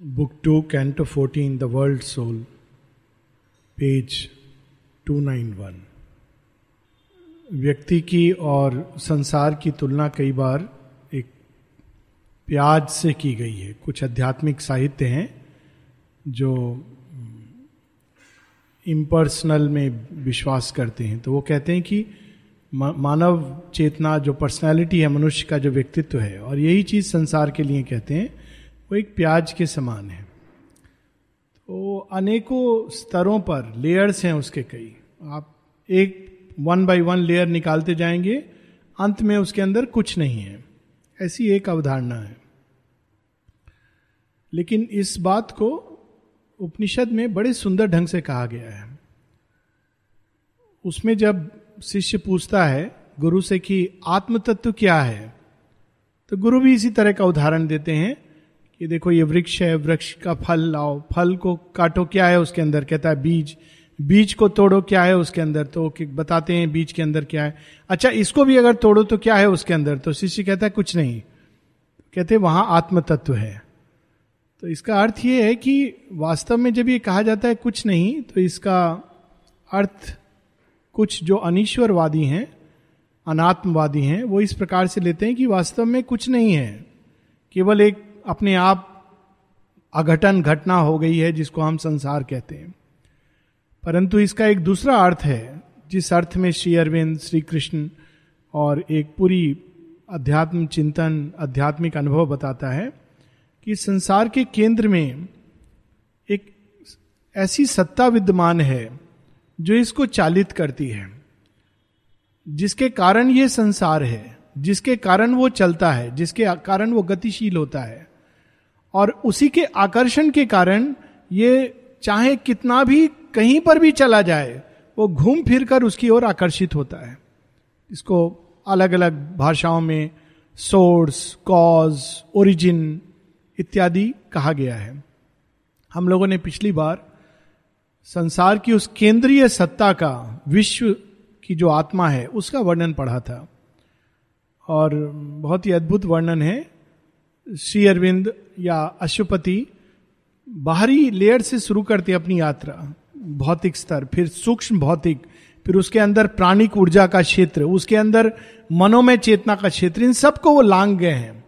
Book two, canto fourteen, the world soul, page two nine one. व्यक्ति की और संसार की तुलना कई बार एक प्याज से की गई है। कुछ आध्यात्मिक साहित्य हैं जो इम्पर्सनल में विश्वास करते हैं। तो वो कहते हैं कि मानव चेतना, जो पर्सनालिटी है, मनुष्य का जो व्यक्तित्व है, और यही चीज़ संसार के लिए कहते हैं। वो एक प्याज के समान है। तो अनेकों स्तरों पर लेयर्स हैं उसके कई। आप एक वन बाय वन लेयर निकालते जाएँगे, अंत में उसके अंदर कुछ नहीं है। ऐसी एक अवधारणा है। लेकिन इस बात को उपनिषद में बड़े सुंदर ढंग से कहा गया है। उसमें जब शिष्य पूछता है, गुरु से कि आत्म तत्व क्या है? तो गुरु भी इसी तरह का उदाहरण देते हैं कि देखो, ये वृक्ष है, वृक्ष का फल लाओ। फल को काटो, क्या है उसके अंदर? कहता है बीज। बीज को तोड़ो, क्या है उसके अंदर? तो बताते हैं बीज के अंदर क्या है। अच्छा इसको भी अगर तोड़ो तो क्या है उसके अंदर? तो शिष्य कहता है, कुछ नहीं। कहते वहाँ आत्म तत्व है। तो इसका अर्थ ये है कि वास्तव में जब ये कहा जाता है कुछ नहीं तो इसका अर्थ कुछ जो अनिश्वरवादी हैं, अनात्मवादी हैं, वो इस प्रकार से लेते हैं कि वास्तव में कुछ नहीं है। केवल एक अपने आप अघटन घटना हो गई है जिसको हम संसार कहते हैं। परंतु इसका एक दूसरा अर्थ है, जिस अर्थ में श्री अरविंद, श्री कृष्ण और एक पूरी अध्यात्म चिंतन, आध्यात्मिक अनुभव बताता है कि संसार के केंद्र में एक ऐसी सत्ता विद्यमान है जो इसको चालित करती है, जिसके कारण ये संसार है, जिसके कारण वो चलता है, जिसके कारण वो गतिशील होता है। और उसी के आकर्षण के कारण ये चाहे कितना भी कहीं पर भी चला जाए, वो घूम फिर कर उसकी ओर आकर्षित होता है। इसको अलग अलग भाषाओं में सोर्स कॉज ओरिजिन इत्यादि कहा गया है। हम लोगों ने पिछली बार संसार की उस केंद्रीय सत्ता का, विश्व की जो आत्मा है, उसका वर्णन पढ़ा था। और बहुत ही अद्भुत वर्णन है। श्री अरविंद या अशुपति बाहरी लेयर से शुरू करते अपनी यात्रा, भौतिक स्तर, फिर सूक्ष्म भौतिक, फिर उसके अंदर प्राणिक ऊर्जा का क्षेत्र, उसके अंदर मनोमय चेतना का क्षेत्र, इन सबको वो लांग गए हैं।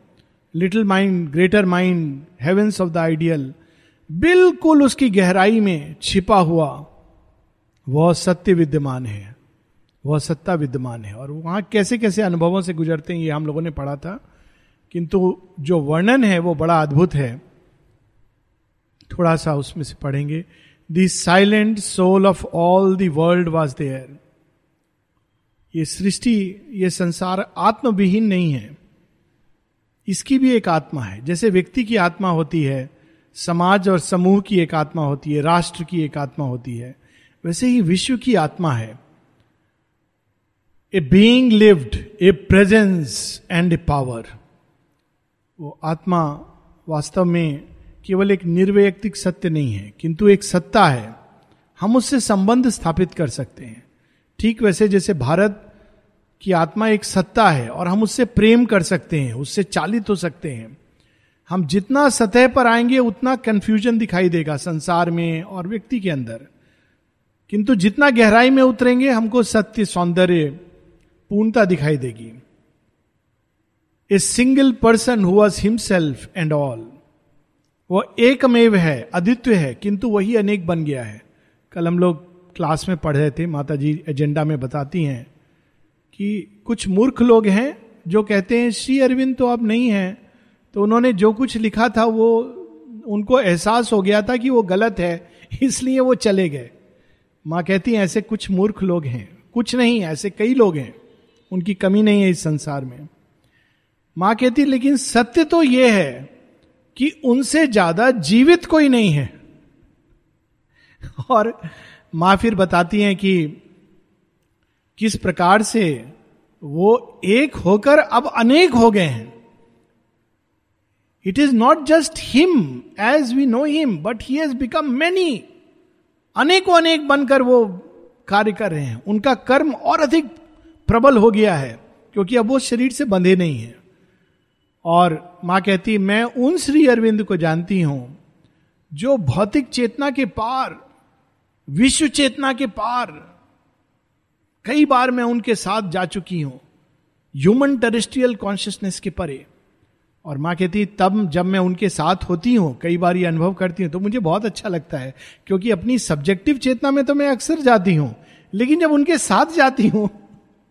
Little mind greater mind heavens of the ideal बिल्कुल उसकी गहराई में छिपा हुआ, वह सत्य विद्यमान है, वह सत्ता विद्यमान है। और वहाँ कैसे कैसे अनुभवों से गुजरते हैं, ये हम लोगों ने पढ़ा था। किंतु जो वर्णन है वो बड़ा अद्भुत है। थोड़ा सा उसमें से पढ़ेंगे। The silent soul of all the world was there ये सृष्टि, ये संसार आत्मविहीन नहीं है। इसकी भी एक आत्मा है। जैसे व्यक्ति की आत्मा होती है, समाज और समूह की एक आत्मा होती है, राष्ट्र की एक आत्मा होती है, वैसे ही विश्व की आत्मा है। A being lived a presence and a power वो आत्मा वास्तव में केवल एक निर्वैयक्तिक सत्य नहीं है, किंतु एक सत्ता है। हम उससे संबंध स्थापित कर सकते हैं। ठीक वैसे जैसे भारत की आत्मा एक सत्ता है और हम उससे प्रेम कर सकते हैं, उससे चालित हो सकते हैं। हम जितना सतह पर आएँगे, उतना कंफ्यूजन दिखाई देगा संसार में और व्यक्ति के अंदर। किंतु जितना गहराई में उतरेंगे, हमको सत्य सौंदर्य पूर्णता दिखाई देगी। A single person who was himself and all वो एकमेव है, अद्वित्य है, किंतु वही अनेक बन गया है। कल हम लोग क्लास में पढ़ रहे थे माता जी एजेंडा में बताती हैं कि कुछ मूर्ख लोग हैं जो कहते हैं, श्री अरविंद तो अब नहीं है। तो उन्होंने जो कुछ लिखा था, वो उनको एहसास हो गया था कि वो गलत है, इसलिए वो चले गए। माँ कहती हैं, ऐसे कुछ मूर्ख लोग हैं। कुछ नहीं, ऐसे कई लोग हैं। उनकी कमी नहीं है इस संसार में। माँ कहती, लेकिन सत्य तो यह है कि उनसे ज़्यादा जीवित कोई नहीं है। और माँ फिर बताती हैं कि किस प्रकार से वो एक होकर अब अनेक हो गए हैं। It is not just him as we know him but he has become many अनेकों अनेक बनकर वो कार्य कर रहे हैं। उनका कर्म और अधिक प्रबल हो गया है, क्योंकि अब वो शरीर से बंधे नहीं है। और माँ कहती, मैं उन श्री अरविंद को जानती हूँ, जो भौतिक चेतना के पार, विश्व चेतना के पार, कई बार मैं उनके साथ जा चुकी हूँ ह्यूमन टेरिस्ट्रियल कॉन्शियसनेस के परे। और माँ कहती, तब जब मैं उनके साथ होती हूँ, कई बार ये अनुभव करती हूँ तो मुझे बहुत अच्छा लगता है, क्योंकि अपनी सब्जेक्टिव चेतना में तो मैं अक्सर जाती हूँ, लेकिन जब उनके साथ जाती हूँ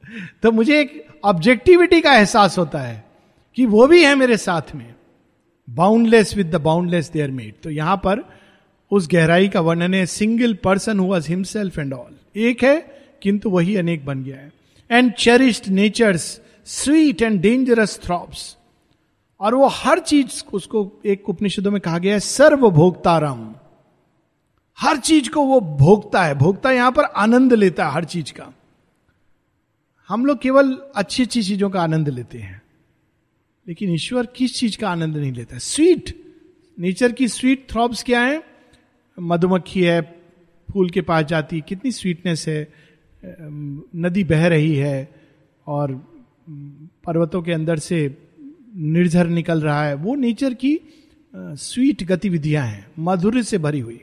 तो मुझे एक ऑब्जेक्टिविटी का एहसास होता है। कि वो भी है मेरे साथ में। Boundless with the boundless there made तो यहाँ पर उस गहराई का वर्णन है सिंगल पर्सन हुआ हिमसेल्फ एंड ऑल एक है, किंतु वही अनेक बन गया है। And cherished nature's sweet and dangerous throbs और वो हर चीज़ उसको एक उपनिषदों में कहा गया है, सर्वभोक्तारम। हर चीज़ को वो भोगता है। भोगता यहाँ पर आनंद लेता है हर चीज़ का। हम लोग केवल अच्छी अच्छी चीज़ों का आनंद लेते हैं। लेकिन ईश्वर किस चीज़ का आनंद नहीं लेता स्वीट नेचर की स्वीट थ्रॉब्स क्या है? मधुमक्खी है, फूल के पास जाती कितनी स्वीटनेस है नदी बह रही है और पर्वतों के अंदर से निर्झर निकल रहा है। वो नेचर की स्वीट गतिविधियाँ हैं माधुर्य से भरी हुई।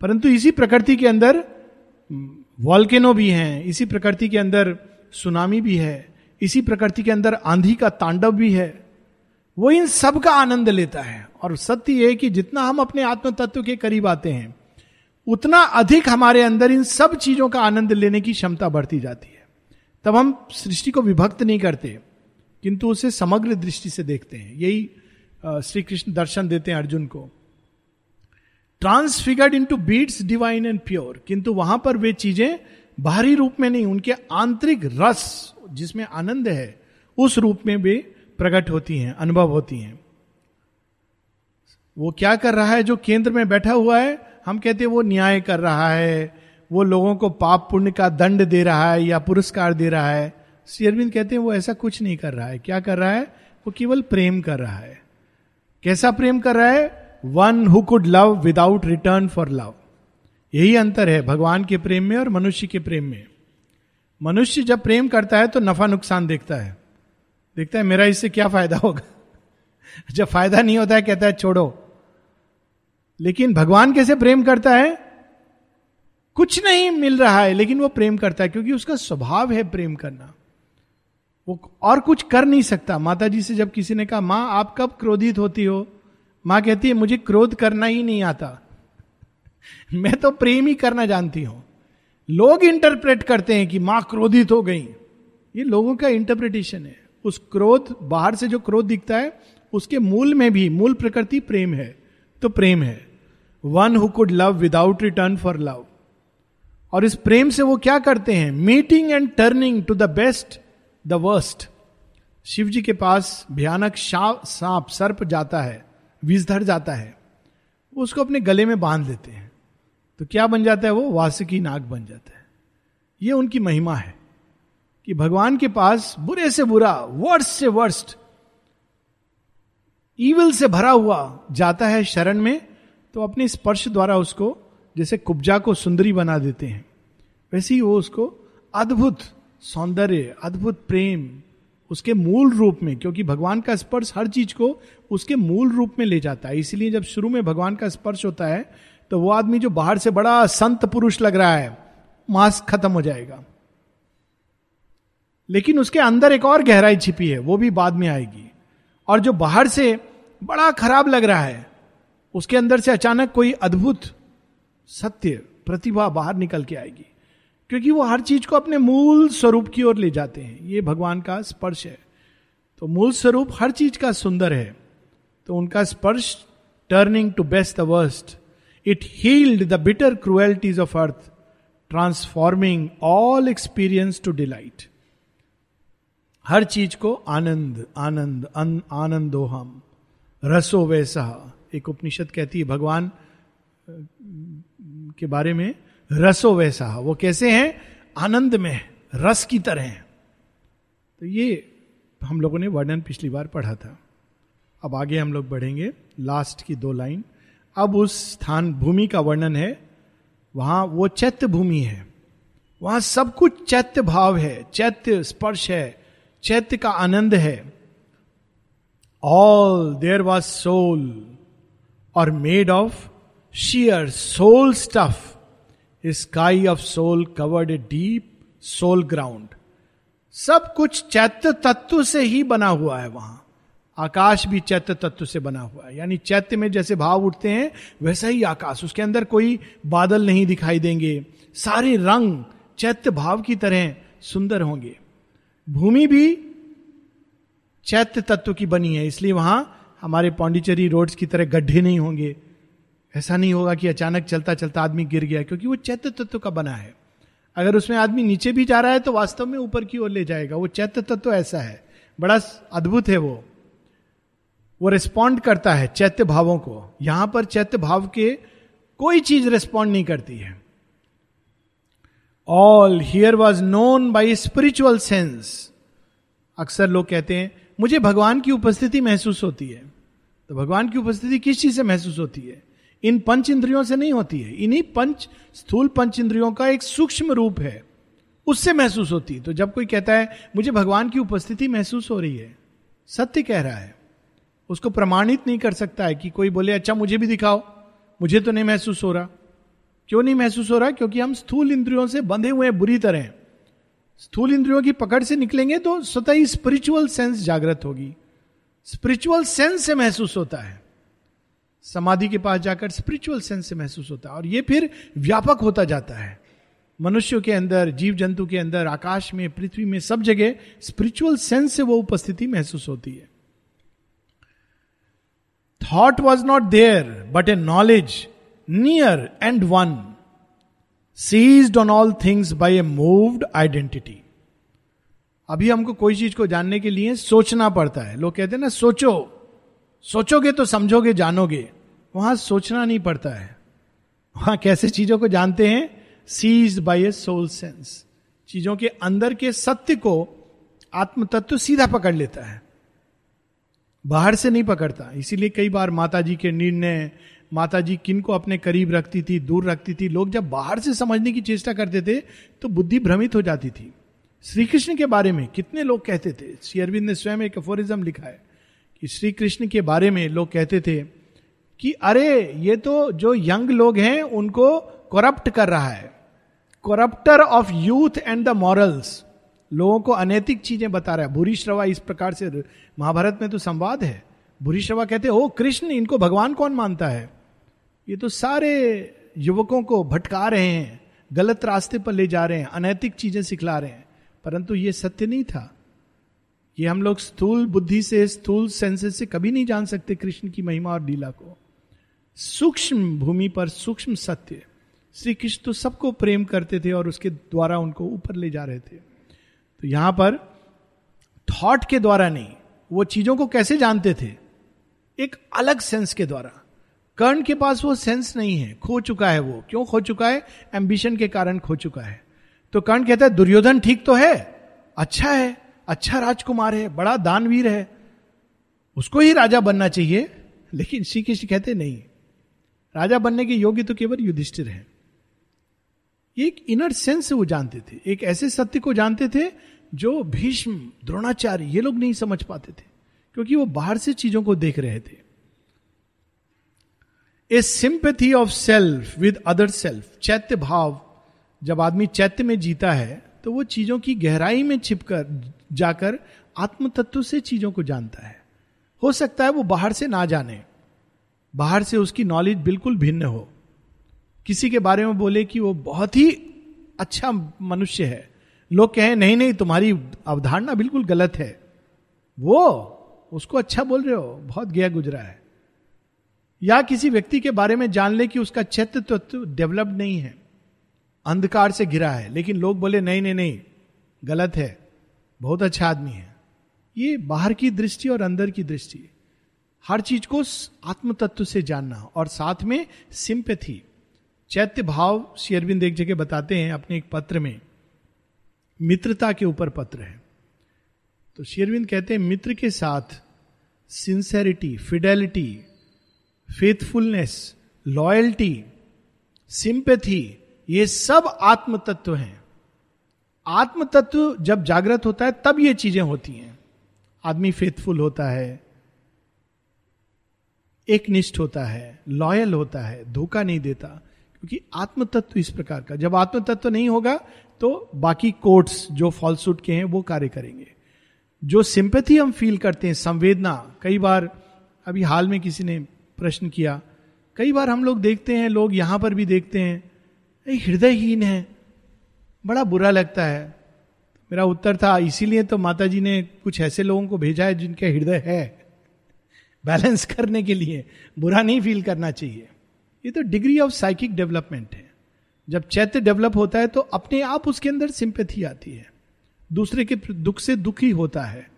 परंतु इसी प्रकृति के अंदर वॉल्केनो भी हैं, इसी प्रकृति के अंदर सुनामी भी है, इसी प्रकृति के अंदर आंधी का तांडव भी है। वो इन सब का आनंद लेता है। और सत्य यह कि जितना हम अपने आत्म तत्व के करीब आते हैं, उतना अधिक हमारे अंदर इन सब चीज़ों का आनंद लेने की क्षमता बढ़ती जाती है। तब हम सृष्टि को विभक्त नहीं करते, किंतु उसे समग्र दृष्टि से देखते हैं। यही श्री कृष्ण दर्शन देते हैं अर्जुन को। Transfigured into beats divine and pure, किंतु वहाँ पर वे चीज़ें बाहरी रूप में नहीं, उनके आंतरिक रस जिसमें आनंद है, उस रूप में वे प्रकट होती हैं, अनुभव होती हैं। वो क्या कर रहा है जो केंद्र में बैठा हुआ है? हम कहते हैं वो न्याय कर रहा है। वो लोगों को पाप पुण्य का दंड दे रहा है या पुरस्कार दे रहा है। शेरविंद कहते हैं वो ऐसा कुछ नहीं कर रहा है। क्या कर रहा है? वो केवल प्रेम कर रहा है। कैसा प्रेम कर रहा है? One who could love without return for love यही अंतर है भगवान के प्रेम में और मनुष्य के प्रेम में। मनुष्य जब प्रेम करता है तो नफा नुकसान देखता है। देखता है, मेरा इससे क्या फ़ायदा होगा? जब फ़ायदा नहीं होता है, कहता है, छोड़ो। लेकिन भगवान कैसे प्रेम करता है? कुछ नहीं मिल रहा है, लेकिन वो प्रेम करता है, क्योंकि उसका स्वभाव है प्रेम करना। वो और कुछ कर नहीं सकता। माता जी से जब किसी ने कहा, माँ, आप कब क्रोधित होती हो? माँ कहती है, मुझे क्रोध करना ही नहीं आता। मैं तो प्रेम ही करना जानती हूँ। लोग इंटरप्रेट करते हैं कि माँ क्रोधित हो गई। ये लोगों का इंटरप्रिटेशन है। उस क्रोध, बाहर से जो क्रोध दिखता है, उसके मूल में भी, मूल प्रकृति प्रेम है तो प्रेम है। One who could love without return for love और इस प्रेम से वो क्या करते हैं? Meeting and turning to the best the worst Shiv ji के पास भयानक सांप, सर्प जाता है, विषधर जाता है। उसको अपने गले में बाँध लेते हैं। तो क्या बन जाता है वो? वासुकी नाग बन जाता है। ये उनकी महिमा है। कि भगवान के पास बुरे से बुरा वर्स्ट से वर्स्ट ईविल से भरा हुआ जाता है शरण में तो अपने स्पर्श द्वारा उसको, जैसे कुब्जा को सुंदरी बना देते हैं। वैसे ही वो उसको अद्भुत सौंदर्य, अद्भुत प्रेम, उसके मूल रूप में, क्योंकि भगवान का स्पर्श हर चीज़ को उसके मूल रूप में ले जाता है। इसलिए जब शुरू में भगवान का स्पर्श होता है तो वो आदमी जो बाहर से बड़ा संत पुरुष लग रहा है, मास्क खत्म हो जाएगा। लेकिन उसके अंदर एक और गहराई छिपी है, वो भी बाद में आएगी। और जो बाहर से बड़ा खराब लग रहा है, उसके अंदर से अचानक कोई अद्भुत सत्य, प्रतिभा बाहर निकल के आएगी। क्योंकि वो हर चीज़ को अपने मूल स्वरूप की ओर ले जाते हैं। ये भगवान का स्पर्श है। तो मूल स्वरूप हर चीज़ का सुंदर है। तो उनका स्पर्श turning to best the worst it healed the bitter cruelties of earth transforming all experience to delight हर चीज़ को आनंद आनंद अन, आनंदो हम रसो वैसा। एक उपनिषद कहती है भगवान के बारे में रसो वैसा। वो कैसे हैं? आनंद में रस की तरह हैं। तो ये हम लोगों ने वर्णन पिछली बार पढ़ा था। अब आगे हम लोग बढ़ेंगे लास्ट की दो लाइन अब उस स्थान भूमि का वर्णन है वहाँ वो चैत्य भूमि है। वहाँ सब कुछ चैत्य भाव है चैत्य स्पर्श है। चैत्य का आनंद है। All there was soul or made of sheer soul stuff sky of soul covered a deep soul ground सब कुछ चैत्य तत्व से ही बना हुआ है वहाँ। आकाश भी चैत्य तत्व से बना हुआ है। यानी चैत्य में जैसे भाव उठते हैं, वैसा ही आकाश। उसके अंदर कोई बादल नहीं दिखाई देंगे। सारे रंग चैत्य भाव की तरह सुंदर होंगे। भूमि भी चैत्य तत्व की बनी है, इसलिए वहाँ हमारे पौंडीचेरी रोड्स की तरह गड्ढे नहीं होंगे। ऐसा नहीं होगा कि अचानक चलता चलता आदमी गिर गया, क्योंकि वो चैत्य तत्व का बना है। अगर उसमें आदमी नीचे भी जा रहा है तो वास्तव में ऊपर की ओर ले जाएगा। वो चैत्य तत्व ऐसा है। बड़ा अद्भुत है वो। वो रिस्पॉन्ड करता है चैत्य भावों को। यहाँ पर चैत्य भाव के कोई चीज़ रिस्पॉन्ड नहीं करती है। All here was known by spiritual sense अक्सर लोग कहते हैं, मुझे भगवान की उपस्थिति महसूस होती है। तो भगवान की उपस्थिति किस चीज़ से महसूस होती है? इन पंच इंद्रियों से नहीं होती है। इन्हीं पंच, स्थूल पंच इंद्रियों का एक सूक्ष्म रूप है। उससे महसूस होती है। तो जब कोई कहता है, मुझे भगवान की उपस्थिति महसूस हो रही है। सत्य कह रहा है। उसको प्रमाणित नहीं कर सकता है कि कोई बोले अच्छा मुझे भी दिखाओ। मुझे तो नहीं महसूस हो रहा। क्यों नहीं महसूस हो रहा क्योंकि हम स्थूल इंद्रियों से बंधे हुए हैं, बुरी तरह स्थूल इंद्रियों की पकड़ से निकलेंगे तो स्वतः ही स्पिरिचुअल सेंस जागृत होगी। स्पिरिचुअल सेंस से महसूस होता है। समाधि के पास जाकर स्पिरिचुअल सेंस से महसूस होता है। और ये फिर व्यापक होता जाता है। मनुष्यों के अंदर जीव जंतु के अंदर, आकाश में, पृथ्वी में, सब जगह स्पिरिचुअल सेंस से वो उपस्थिति महसूस होती है। Thought was not there but a knowledge near and one seized on all things by a moved identity अभी हमको कोई चीज़ को जानने के लिए सोचना पड़ता है। लोग कहते हैं ना, सोचो। सोचोगे तो समझोगे, जानोगे। वहाँ सोचना नहीं पड़ता है। वहाँ कैसे चीज़ों को जानते हैं? Seize by a soul sense चीज़ों के अंदर के सत्य को आत्म तत्व सीधा पकड़ लेता है। बाहर से नहीं पकड़ता। इसीलिए कई बार माता जी के निर्णय माता जी किन को अपने करीब रखती थी, दूर रखती थी? लोग जब बाहर से समझने की चेष्टा करते थे तो बुद्धि भ्रमित हो जाती थी। श्री कृष्ण के बारे में कितने लोग कहते थे? श्री अरविंद ने स्वयं एक अफोरिज्म लिखा है कि श्री कृष्ण के बारे में लोग कहते थे कि, अरे, ये तो जो यंग लोग हैं, उनको करप्ट कर रहा है। Corrupter of youth and the morals लोगों को अनैतिक चीज़ें बता रहा है। भूरी श्रवा इस प्रकार से, महाभारत में तो संवाद है। बुरी श्रवा कहते ओ कृष्ण, इनको भगवान कौन मानता है? ये तो सारे युवकों को भटका रहे हैं, गलत रास्ते पर ले जा रहे हैं, अनैतिक चीज़ें सिखला रहे हैं। परंतु ये सत्य नहीं था। ये हम लोग स्थूल बुद्धि से, स्थूल सेंसेस से कभी नहीं जान सकते कृष्ण की महिमा और लीला को। सूक्ष्म भूमि पर सूक्ष्म सत्य। श्री कृष्ण तो सबको प्रेम करते थे और उसके द्वारा उनको ऊपर ले जा रहे थे। तो यहाँ पर थॉट के द्वारा नहीं, वो चीज़ों को कैसे जानते थे? एक अलग सेंस के द्वारा। कर्ण के पास वो सेंस नहीं है। खो चुका है वो। क्यों खो चुका है? एम्बिशन के कारण खो चुका है। तो कर्ण कहता है, दुर्योधन ठीक तो है? अच्छा है। अच्छा राजकुमार है। बड़ा दानवीर है। उसको ही राजा बनना चाहिए। लेकिन श्री कृष्ण कहते, नहीं। राजा बनने के योग्य तो केवल युधिष्ठिर है। एक इनर सेंस से वो जानते थे। एक ऐसे सत्य को जानते थे, जो भीष्म, द्रोणाचार्य, ये लोग नहीं समझ पाते थे। क्योंकि वो बाहर से चीज़ों को देख रहे थे। A sympathy of self with other self चैत्य भाव, जब आदमी चैत्य में जीता है तो वो चीज़ों की गहराई में छिपकर, जाकर आत्म तत्व से चीज़ों को जानता है। हो सकता है वो बाहर से ना जाने, बाहर से उसकी नॉलेज बिल्कुल भिन्न हो। किसी के बारे में बोले कि वो बहुत ही अच्छा मनुष्य है। लोग कहें, नहीं नहीं, तुम्हारी अवधारणा बिल्कुल गलत है। वो उसको अच्छा बोल रहे हो, बहुत गया गुजरा है। या किसी व्यक्ति के बारे में जान ले कि उसका चैत्य तत्व डेवलप्ड नहीं है। अंधकार से घिरा है। लेकिन लोग बोले, नहीं नहीं नहीं, गलत है। बहुत अच्छा आदमी है। ये बाहर की दृष्टि और अंदर की दृष्टि। हर चीज़ को आत्म तत्व से जानना। और साथ में सिंपथी चैत्य भाव शेयरबिंद एक जगह बताते हैं अपने एक पत्र में। मित्रता के ऊपर पत्र है। तो शेरविंद कहते हैं, मित्र के साथ sincerity fidelity faithfulness loyalty sympathy ये सब आत्म तत्व हैं। आत्म तत्व जब जागृत होता है, तब ये चीज़ें होती हैं। आदमी फेथफुल होता है एक निष्ठ होता है लॉयल होता है, धोखा नहीं देता, क्योंकि आत्म तत्व इस प्रकार का। जब आत्म तत्व नहीं होगा तो बाकी कोर्ट्स जो फॉल्सूट के हैं, वो कार्य करेंगे। जो सिंपथी हम फील करते हैं, संवेदना, कई बार, अभी हाल में किसी ने प्रश्न किया। कई बार हम लोग देखते हैं, लोग यहाँ पर भी देखते हैं हृदयहीन है, बड़ा बुरा लगता है। मेरा उत्तर था, इसीलिए तो माता जी ने कुछ ऐसे लोगों को भेजा है जिनके हृदय है, बैलेंस करने के लिए, बुरा नहीं फील करना चाहिए। ये तो डिग्री ऑफ़ साइकिक डेवलपमेंट है। जब चैत्य डेवलप होता है तो अपने आप उसके अंदर सिंपथी आती है। दूसरे के दुख से दुखी होता है।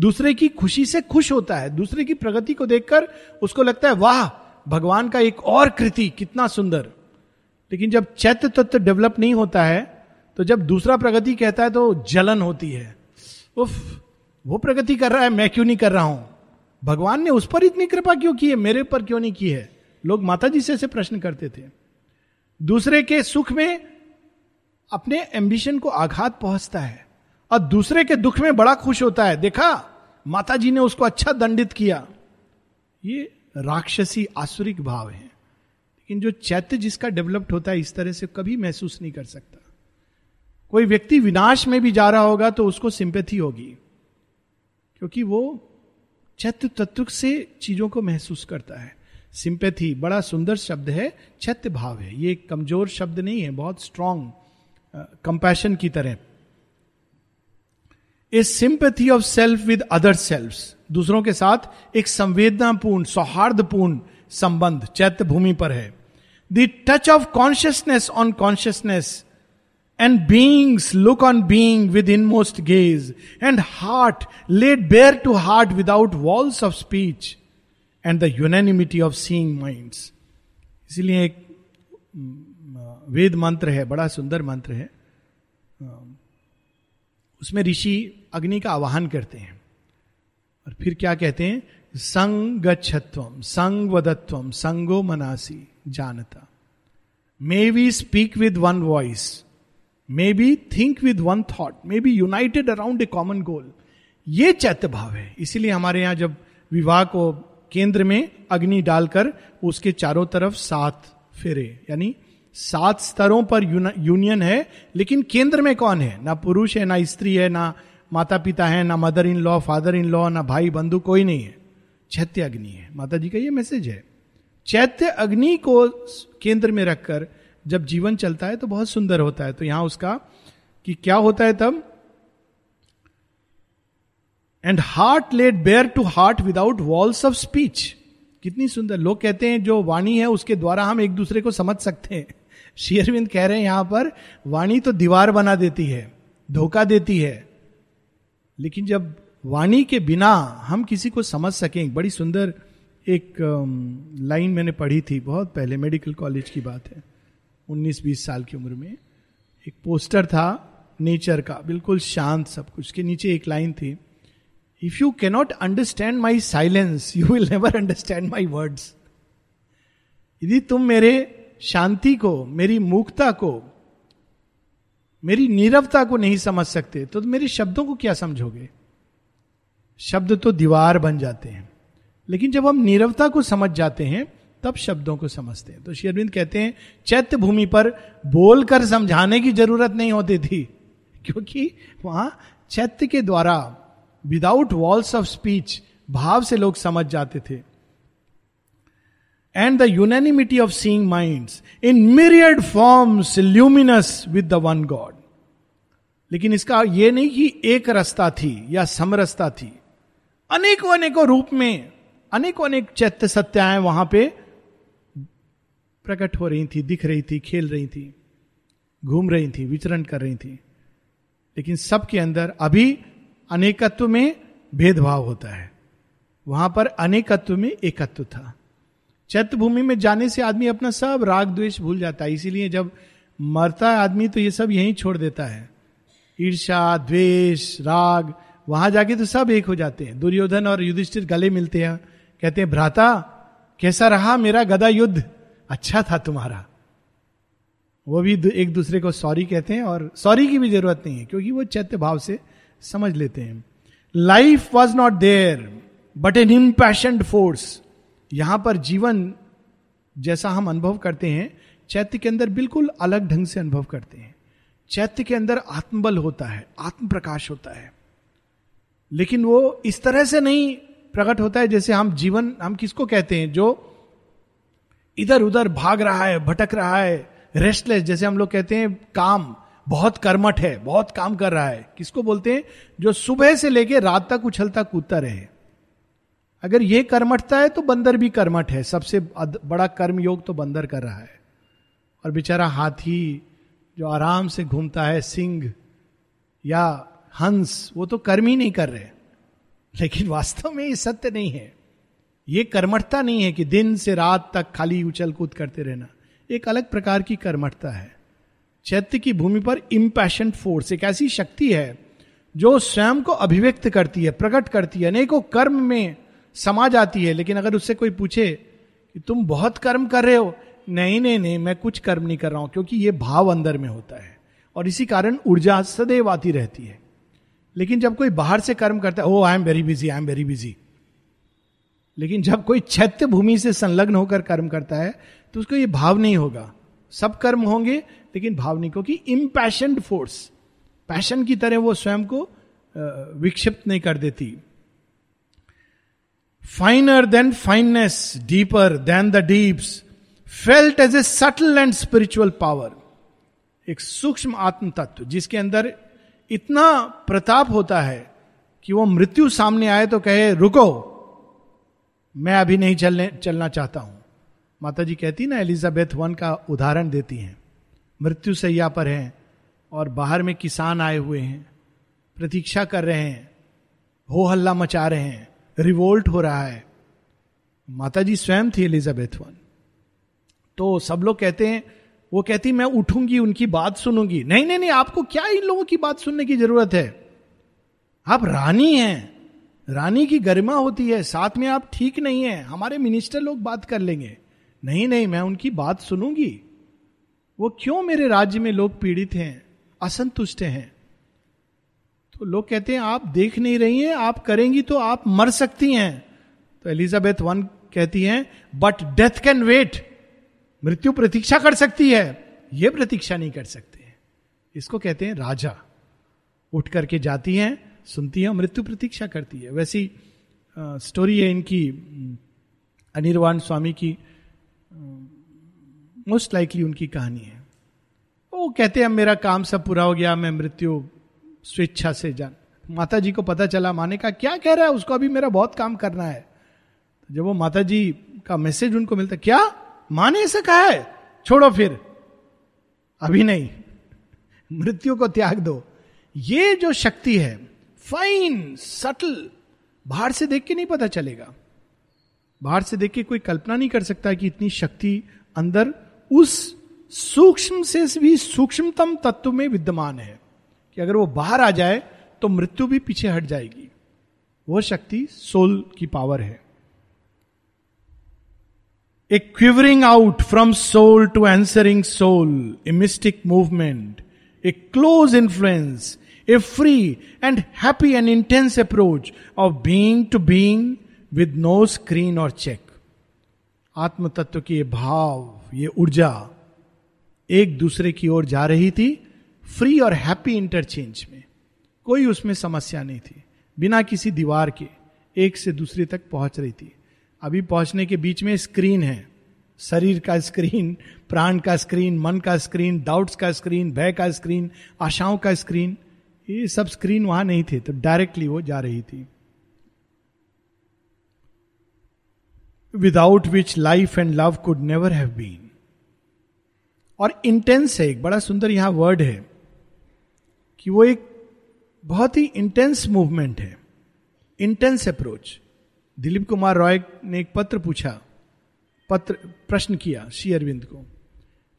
दूसरे की खुशी से खुश होता है, दूसरे की प्रगति को देखकर उसको लगता है, वाह, भगवान का एक और कृति कितना सुंदर। लेकिन जब चैत्य तत्व डेवलप नहीं होता है तो जब दूसरा प्रगति कहता है तो जलन होती है। उफ, वो प्रगति कर रहा है, मैं क्यों नहीं कर रहा हूँ? भगवान ने उस पर इतनी कृपा क्यों की है? मेरे पर क्यों नहीं की है? लोग माता जी से ऐसे प्रश्न करते थे। दूसरे के सुख में अपने एम्बिशन को आघात पहुँचता है और दूसरे के दुख में बड़ा खुश होता है। देखा माता जी ने उसको अच्छा दंडित किया। ये राक्षसी आसुरिक भाव है। लेकिन जो चैत्य जिसका डेवलप्ड होता है, इस तरह से कभी महसूस नहीं कर सकता। कोई व्यक्ति विनाश में भी जा रहा होगा तो उसको सिंपैथी होगी। क्योंकि वो चैत्य तत्व से चीज़ों को महसूस करता है। सिंपैथी बड़ा सुंदर शब्द है, चैत्य भाव है। ये कमज़ोर शब्द नहीं है, बहुत स्ट्रांग कंपैशन की तरह। A sympathy of self with other self दूसरों के साथ एक संवेदनापूर्ण, सौहार्दपूर्ण संबंध चैत्य भूमि पर है। The touch of consciousness on consciousness and beings look on being with inmost gaze and heart laid bare to heart without walls of speech and the unanimity of seeing minds इसीलिए एक वेद मंत्र है, बड़ा सुंदर मंत्र है। उसमें ऋषि अग्नि का आवाहन करते हैं। और फिर क्या कहते हैं? संग वदत्वम संगो मनासी, जानता। May we speak with one voice may be think with one thought may be united around a common goal ये चैत्य भाव है। इसीलिए हमारे यहाँ जब विवाह को केंद्र में अग्नि डालकर उसके चारों तरफ़ सात फेरे, यानी सात स्तरों पर यूनियन है, लेकिन केंद्र में कौन है? ना पुरुष है, ना स्त्री है, ना माता पिता है, ना mother in law father in law ना भाई बंधु कोई नहीं है। चैत्य अग्नि है। माता जी का ये मैसेज है। चैत्य अग्नि को केंद्र में रखकर जब जीवन चलता है तो बहुत सुंदर होता है। तो यहाँ उसका कि क्या होता है तब? And heart laid bare to heart without walls of speech कितनी सुंदर। लोग कहते हैं जो वाणी है उसके द्वारा हम एक दूसरे को समझ सकते हैं। शेयरविंद कह रहे हैं यहाँ पर, वाणी तो दीवार बना देती है, धोखा देती है लेकिन जब वाणी के बिना हम किसी को समझ सकें बड़ी सुंदर एक लाइन मैंने पढ़ी थी बहुत पहले, मेडिकल कॉलेज की बात है 19-20 साल की उम्र में। एक पोस्टर था, नेचर का, बिल्कुल शांत सब कुछ के नीचे एक लाइन थी if you cannot understand my silence you will never understand my words यदि तुम मेरे शांति को, मेरी मूकता को मेरी नीरवता को नहीं समझ सकते तो मेरे शब्दों को क्या समझोगे? शब्द तो दीवार बन जाते हैं, लेकिन जब हम नीरवता को समझ जाते हैं, तब शब्दों को समझते हैं। तो शेरविंद कहते हैं, चैत्य भूमि पर बोलकर समझाने की ज़रूरत नहीं होती थी, क्योंकि वहाँ चैत्य के द्वारा विदाउट वॉल्स ऑफ़ स्पीच भाव से लोग समझ जाते थे। And the unanimity of seeing mind in myriad forms luminous with the one God लेकिन इसका यह नहीं कि एक रास्ता थी या समरसता थी। अनेकों अनेकों रूप में अनेकों अनेक चैत्य सत्याएँ वहाँ पे प्रकट हो रही थी, दिख रही थी, खेल रही थी, घूम रही थी, विचरण कर रही थी। लेकिन सबके अंदर अभी अनेकत्व में भेदभाव होता है। वहाँ पर अनेकत्व में एकत्व था। चैत्य भूमि में जाने से आदमी अपना सब राग द्वेष भूल जाता है। इसीलिए जब मरता है आदमी तो ये सब यहीं छोड़ देता है। ईर्षा द्वेष, राग, वहाँ जाके तो सब एक हो जाते हैं। दुर्योधन और युधिष्ठिर गले मिलते हैं। कहते हैं, भ्राता, कैसा रहा मेरा गदा युद्ध? अच्छा था तुम्हारा। वो भी एक दूसरे को सॉरी कहते हैं और सॉरी की भी ज़रूरत नहीं है, क्योंकि वो चैत्य भाव से समझ लेते हैं। Life was not there but an impassioned force यहाँ पर जीवन जैसा हम अनुभव करते हैं, चैत्य के अंदर बिल्कुल अलग ढंग से अनुभव करते हैं। चैत्य के अंदर आत्मबल होता है आत्म प्रकाश होता है। लेकिन वो इस तरह से नहीं प्रकट होता है जैसे हम जीवन, हम किसको कहते हैं, जो इधर उधर भाग रहा है, भटक रहा है रेस्टलेस जैसे हम लोग कहते हैं, काम, बहुत कर्मठ है, बहुत काम कर रहा है। किसको बोलते हैं? जो सुबह से लेके रात तक उछलता कूदता रहे। अगर ये कर्मठता है तो बंदर भी कर्मठ है। सबसे बड़ा कर्म योग तो बंदर कर रहा है। और बेचारा हाथी जो आराम से घूमता है, सिंह या हंस, वो तो कर्म ही नहीं कर रहे। लेकिन वास्तव में ये सत्य नहीं है। ये कर्मठता नहीं है कि दिन से रात तक खाली उछल कूद करते रहना। एक अलग प्रकार की कर्मठता है। चैत्य की भूमि पर इम्पैशन फोर्स एक ऐसी शक्ति है, जो स्वयं को अभिव्यक्त करती है, प्रकट करती है। अनेकों कर्म में समा जाती है, लेकिन अगर उससे कोई पूछे कि तुम बहुत कर्म कर रहे हो, नहीं नहीं नहीं, मैं कुछ कर्म नहीं कर रहा हूँ, क्योंकि ये भाव अंदर में होता है। और इसी कारण ऊर्जा सदैव आती रहती है। लेकिन जब कोई बाहर से कर्म करता है ओ I am very busy I am very busy लेकिन जब कोई चैत्य भूमि से संलग्न होकर कर्म करता है तो उसको ये भाव नहीं होगा। सब कर्म होंगे, लेकिन भाव नहीं, क्योंकि इम्पैशन फोर्स पैशन की तरह वो स्वयं को विक्षिप्त नहीं कर देती। Finer than fineness deeper than the deeps felt as a subtle and spiritual power एक सूक्ष्म आत्म तत्व जिसके अंदर इतना प्रताप होता है कि वो मृत्यु सामने आए तो कहे, रुको, मैं अभी नहीं चलने, चलना चाहता हूँ। माता जी कहती ना, एलिजाबेथ वन का उदाहरण देती हैं। मृत्यु सैया पर हैं और बाहर में किसान आए हुए हैं, प्रतीक्षा कर रहे हैं, हो हल्ला मचा रहे हैं। रिवोल्ट हो रहा है। माता जी स्वयं थी एलिजाबेथ वन तो सब लोग कहते हैं, वो कहती मैं उठूँगी, उनकी बात सुनूँगी। नहीं नहीं नहीं, आपको क्या इन लोगों की बात सुनने की ज़रूरत है? आप रानी हैं। रानी की गरिमा होती है। साथ में आप ठीक नहीं है। हमारे मिनिस्टर लोग बात कर लेंगे। नहीं नहीं, मैं उनकी बात सुनूँगी। वो क्यों मेरे राज्य में लोग पीड़ित हैं, असंतुष्ट हैं? तो लोग कहते हैं आप देख नहीं रही हैं आप करेंगी तो आप मर सकती हैं। तो एलिजाबेथ वन कहती हैं बट डेथ कैन वेट मृत्यु प्रतीक्षा कर सकती है ये प्रतीक्षा नहीं कर सकते इसको कहते हैं राजा। उठ करके जाती हैं सुनती है मृत्यु प्रतीक्षा करती है। वैसी आ, स्टोरी है इनकी अनिर्वाण स्वामी की मोस्ट लाइकली उनकी कहानी है। वो कहते हैं मेरा काम सब पूरा हो गया मैं मृत्यु स्वेच्छा से जान। माता जी को पता चला माने का क्या कह रहा है? उसको अभी मेरा बहुत काम करना है। तो जब वो माता जी का मैसेज उनको मिलता, क्या? माँ ने ऐसा कहा है? छोड़ो फिर। अभी नहीं। मृत्यु को त्याग दो। ये जो शक्ति है फाइन सटल बाहर से देख के नहीं पता चलेगा। बाहर से देख के कोई कल्पना नहीं कर सकता कि इतनी शक्ति अंदर उस सूक्ष्म से भी सूक्ष्मतम तत्व में विद्यमान है। कि अगर वो बाहर आ जाए तो मृत्यु भी पीछे हट जाएगी। वो शक्ति सोल की पावर है। A quivering out from soul to answering soul a mystic movement a close influence a free and happy and intense approach of being to being with no screen और चेक आत्म तत्व की ये भाव, ये ऊर्जा एक दूसरे की ओर जा रही थी फ्री और हैप्पी इंटरचेंज में। कोई उसमें समस्या नहीं थी। बिना किसी दीवार के एक से दूसरे तक पहुँच रही थी। अभी पहुँचने के बीच में स्क्रीन है। शरीर का स्क्रीन प्राण का स्क्रीन मन का स्क्रीन डाउट्स का स्क्रीन भय का स्क्रीन आशाओं का स्क्रीन ये सब स्क्रीन वहाँ नहीं थे तो डायरेक्टली वो जा रही थी। Without which life and love could never have been और इंटेंस है, एक बड़ा सुंदर यहाँ वर्ड है। कि वो एक बहुत ही इंटेंस मूवमेंट है इंटेंस अप्रोच दिलीप कुमार रॉय ने एक पत्र पूछा, पत्र, प्रश्न किया श्री अरविंद को।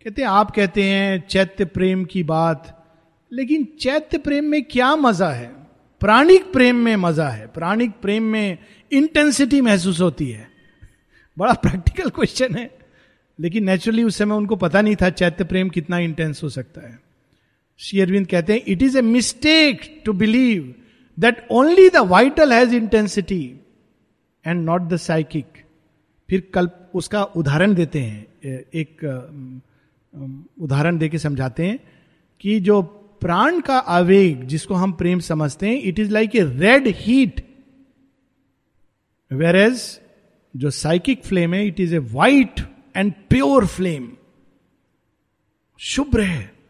कहते, आप कहते हैं चैत्य प्रेम की बात, लेकिन चैत्य प्रेम में क्या मज़ा है? प्राणिक प्रेम में मज़ा है। प्राणिक प्रेम में इंटेंसिटी महसूस होती है। बड़ा प्रैक्टिकल क्वेश्चन है। लेकिन नेचुरली उस समय उनको पता नहीं था चैत्य प्रेम कितना इंटेंस हो सकता है। श्री अरविंद कहते हैं it is a mistake to believe that only the vital has intensity and not the psychic फिर कल्प उसका उदाहरण देते हैं एक उदाहरण देके समझाते हैं कि जो प्राण का आवेग जिसको हम प्रेम समझते हैं it is like a red heat whereas जो साइकिक फ्लेम है it is a white and pure flame शुभ्र है।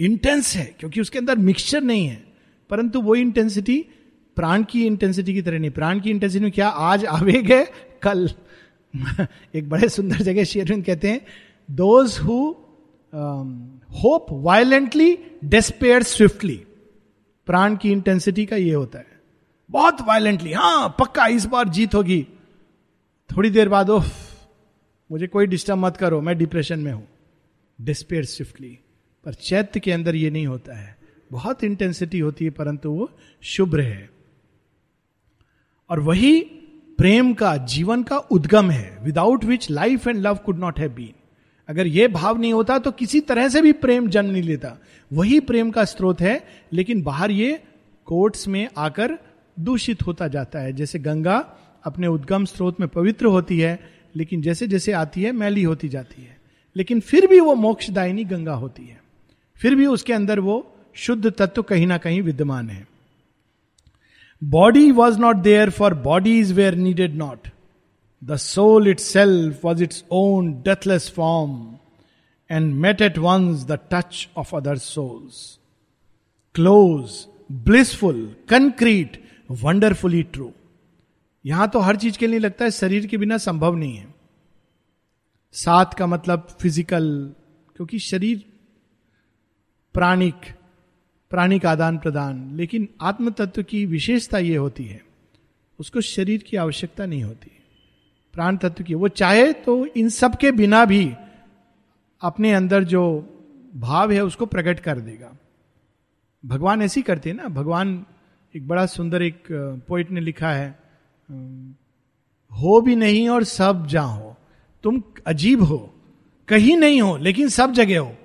इंटेंस है, क्योंकि उसके अंदर मिक्सचर नहीं है। परंतु वो इंटेंसिटी प्राण की इंटेंसिटी की तरह नहीं। प्राण की इंटेंसिटी में क्या आज आवेग है कल। एक बड़े सुंदर जगह शेरविंद कहते हैं those who hope violently despair swiftly प्राण की इंटेंसिटी का ये होता है। बहुत वायलेंटली हाँ पक्का इस बार जीत होगी। थोड़ी देर बाद ओफ मुझे कोई डिस्टर्ब मत करो, मैं डिप्रेशन में हूँ। डिस्पेयर स्विफ्टली पर चैत्य के अंदर ये नहीं होता है। बहुत इंटेंसिटी होती है, परंतु वो शुभ्र है। और वही प्रेम का, जीवन का उद्गम है without which life and love could not have been अगर यह भाव नहीं होता तो किसी तरह से भी प्रेम जन्म नहीं लेता। वही प्रेम का स्रोत है, लेकिन बाहर ये कोर्ट्स में आकर दूषित होता जाता है। जैसे गंगा अपने उद्गम स्रोत में पवित्र होती है, लेकिन जैसे जैसे आती है, मैली होती जाती है। लेकिन फिर भी वो मोक्षदायिनी गंगा होती है। फिर भी उसके अंदर वो शुद्ध तत्व कहीं ना कहीं विद्यमान है। Body was not there for bodies were needed not the soul itself was its own deathless form and met at once the touch of other souls close blissful concrete wonderfully true यहाँ तो हर चीज़ के लिए लगता है शरीर के बिना संभव नहीं है। साथ का मतलब फ़िज़िकल क्योंकि शरीर प्राणिक प्राणिक आदान प्रदान। लेकिन आत्म तत्व की विशेषता यह होती है, उसको शरीर की आवश्यकता नहीं होती। प्राण तत्व की, वो चाहे तो इन सब के बिना भी अपने अंदर जो भाव है उसको प्रकट कर देगा। भगवान ऐसी करते हैं ना, भगवान एक बड़ा सुंदर एक पोइट ने लिखा है हो भी नहीं और सब जहाँ हो। तुम अजीब हो, कहीं नहीं हो, लेकिन सब जगह हो।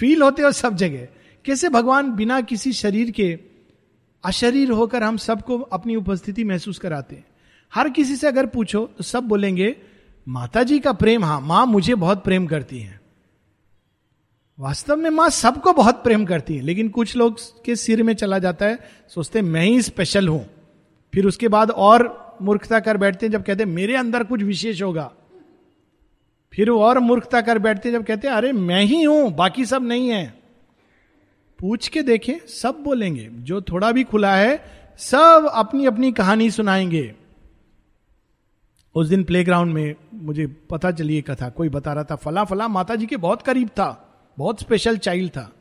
फील होते हो सब जगह। कैसे भगवान बिना किसी शरीर के अशरीर होकर हम सबको अपनी उपस्थिति महसूस कराते हैं? हर किसी से अगर पूछो तो सब बोलेंगे माता जी का प्रेम हाँ माँ मुझे बहुत प्रेम करती है। वास्तव में माँ सबको बहुत प्रेम करती है, लेकिन कुछ लोग के सिर में चला जाता है, सोचते मैं ही स्पेशल हूँ। फिर उसके बाद और मूर्खता कर बैठते हैं, जब कहते हैं, मेरे अंदर कुछ विशेष होगा। फिर वो और मूर्खता कर बैठते जब कहते हैं, अरे, मैं ही हूँ, बाकी सब नहीं है। पूछ के देखें, सब बोलेंगे, जो थोड़ा भी खुला है, सब अपनी अपनी कहानी सुनाएँगे। उस दिन प्लेग्राउंड में मुझे पता चली कथा, कोई बता रहा था फला फला माता जी के बहुत करीब था, बहुत स्पेशल चाइल्ड था।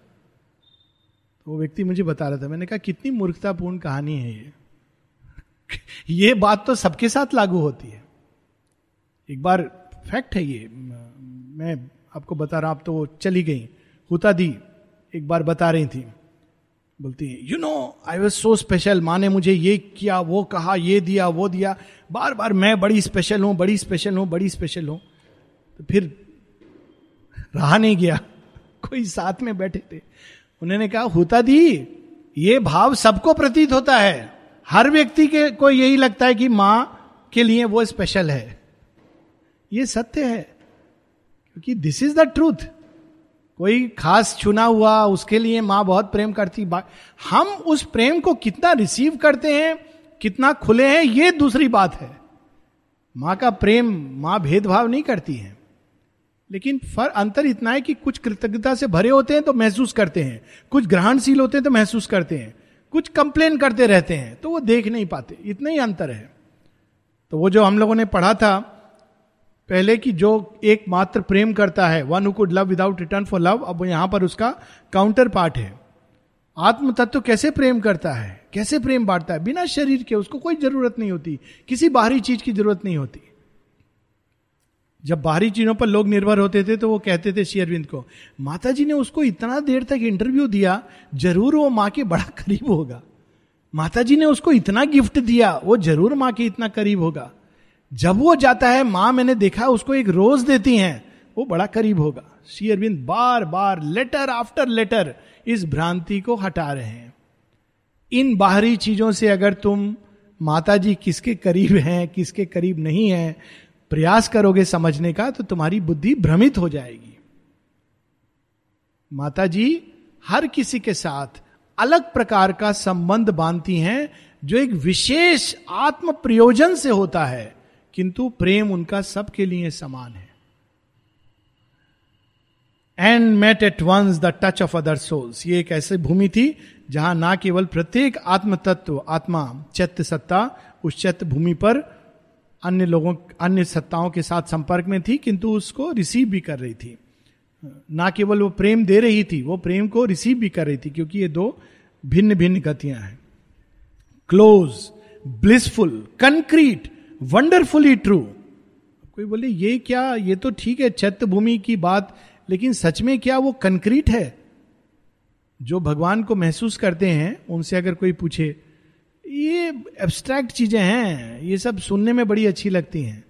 तो वो व्यक्ति मुझे बता रहा था, मैंने कहा, कितनी मूर्खतापूर्ण कहानी है ये। ये बात तो सबके साथ लागू होती है। एक बार फैक्ट है ये। मैं आपको बता रहा आप तो चली गई। हुता दी एक बार बता रही थी। बोलती है you know I was so special माँ ने मुझे ये किया, वो कहा, ये दिया, वो दिया। बार बार मैं बड़ी स्पेशल हूँ, बड़ी स्पेशल हूँ, बड़ी स्पेशल हूँ। तो फिर रहा नहीं गया। कोई साथ में बैठे थे। उन्होंने कहा होता दी ये भाव सबको प्रतीत होता है। हर व्यक्ति के, को यही लगता है कि माँ के लिए वो स्पेशल है। ये सत्य है। क्योंकि दिस इज़ द ट्रूथ कोई खास चुना हुआ, उसके लिए माँ बहुत प्रेम करती हम उस प्रेम को कितना रिसीव करते हैं, कितना खुले हैं, ये दूसरी बात है। माँ का प्रेम, माँ भेदभाव नहीं करती है। लेकिन फर अंतर इतना है कि कुछ कृतज्ञता से भरे होते हैं तो महसूस करते हैं। कुछ ग्रहणशील होते हैं तो महसूस करते हैं। कुछ कंप्लेन करते रहते हैं तो वो देख नहीं पाते। इतना ही अंतर है। तो वो जो हम लोगों ने पढ़ा था पहले कि जो एकमात्र प्रेम करता है one who could love without return for love अब यहाँ पर उसका काउंटर पार्ट है। आत्म तत्व कैसे प्रेम करता है? कैसे प्रेम बांटता है? बिना शरीर के उसको कोई ज़रूरत नहीं होती, किसी बाहरी चीज़ की ज़रूरत नहीं होती। जब बाहरी चीज़ों पर लोग निर्भर होते थे तो वो कहते थे शेयरविंद को माता जी ने उसको इतना देर तक इंटरव्यू दिया, ज़रूर वो माँ के बड़ा करीब होगा। माता जी ने उसको इतना गिफ्ट दिया, वो ज़रूर माँ के इतना करीब होगा। जब वो जाता है, माँ मैंने देखा, उसको एक रोज देती हैं। वो बड़ा करीब होगा। श्री अरविंद बार बार लेटर आफ्टर लेटर इस भ्रांति को हटा रहे हैं। इन बाहरी चीज़ों से अगर तुम माता जी किसके करीब हैं, किसके करीब नहीं है, प्रयास करोगे समझने का तो तुम्हारी बुद्धि भ्रमित हो जाएगी। माता जी हर किसी के साथ अलग प्रकार का संबंध बांधती हैं, जो एक विशेष आत्म प्रयोजन से होता है। किंतु प्रेम उनका सबके लिए समान है। And met at once the touch of other souls ये एक ऐसी भूमि थी जहाँ ना केवल प्रत्येक आत्म तत्व आत्मा चैत्य सत्ता, उस चैत्य भूमि पर अन्य लोगों, अन्य सत्ताओं के साथ संपर्क में थी, किंतु उसको रिसीव भी कर रही थी। ना केवल वो प्रेम दे रही थी, वो प्रेम को रिसीव भी कर रही थी, क्योंकि ये दो भिन्न भिन्न गतियाँ हैं। Close blissful concrete wonderfully true कोई बोले, ये क्या, ये तो ठीक है, चैत्य भूमि की बात, लेकिन सच में क्या वो कंक्रीट है? जो भगवान को महसूस करते हैं, उनसे अगर कोई पूछे, ये एब्स्ट्रैक्ट चीज़ें हैं, ये सब सुनने में बड़ी अच्छी लगती हैं।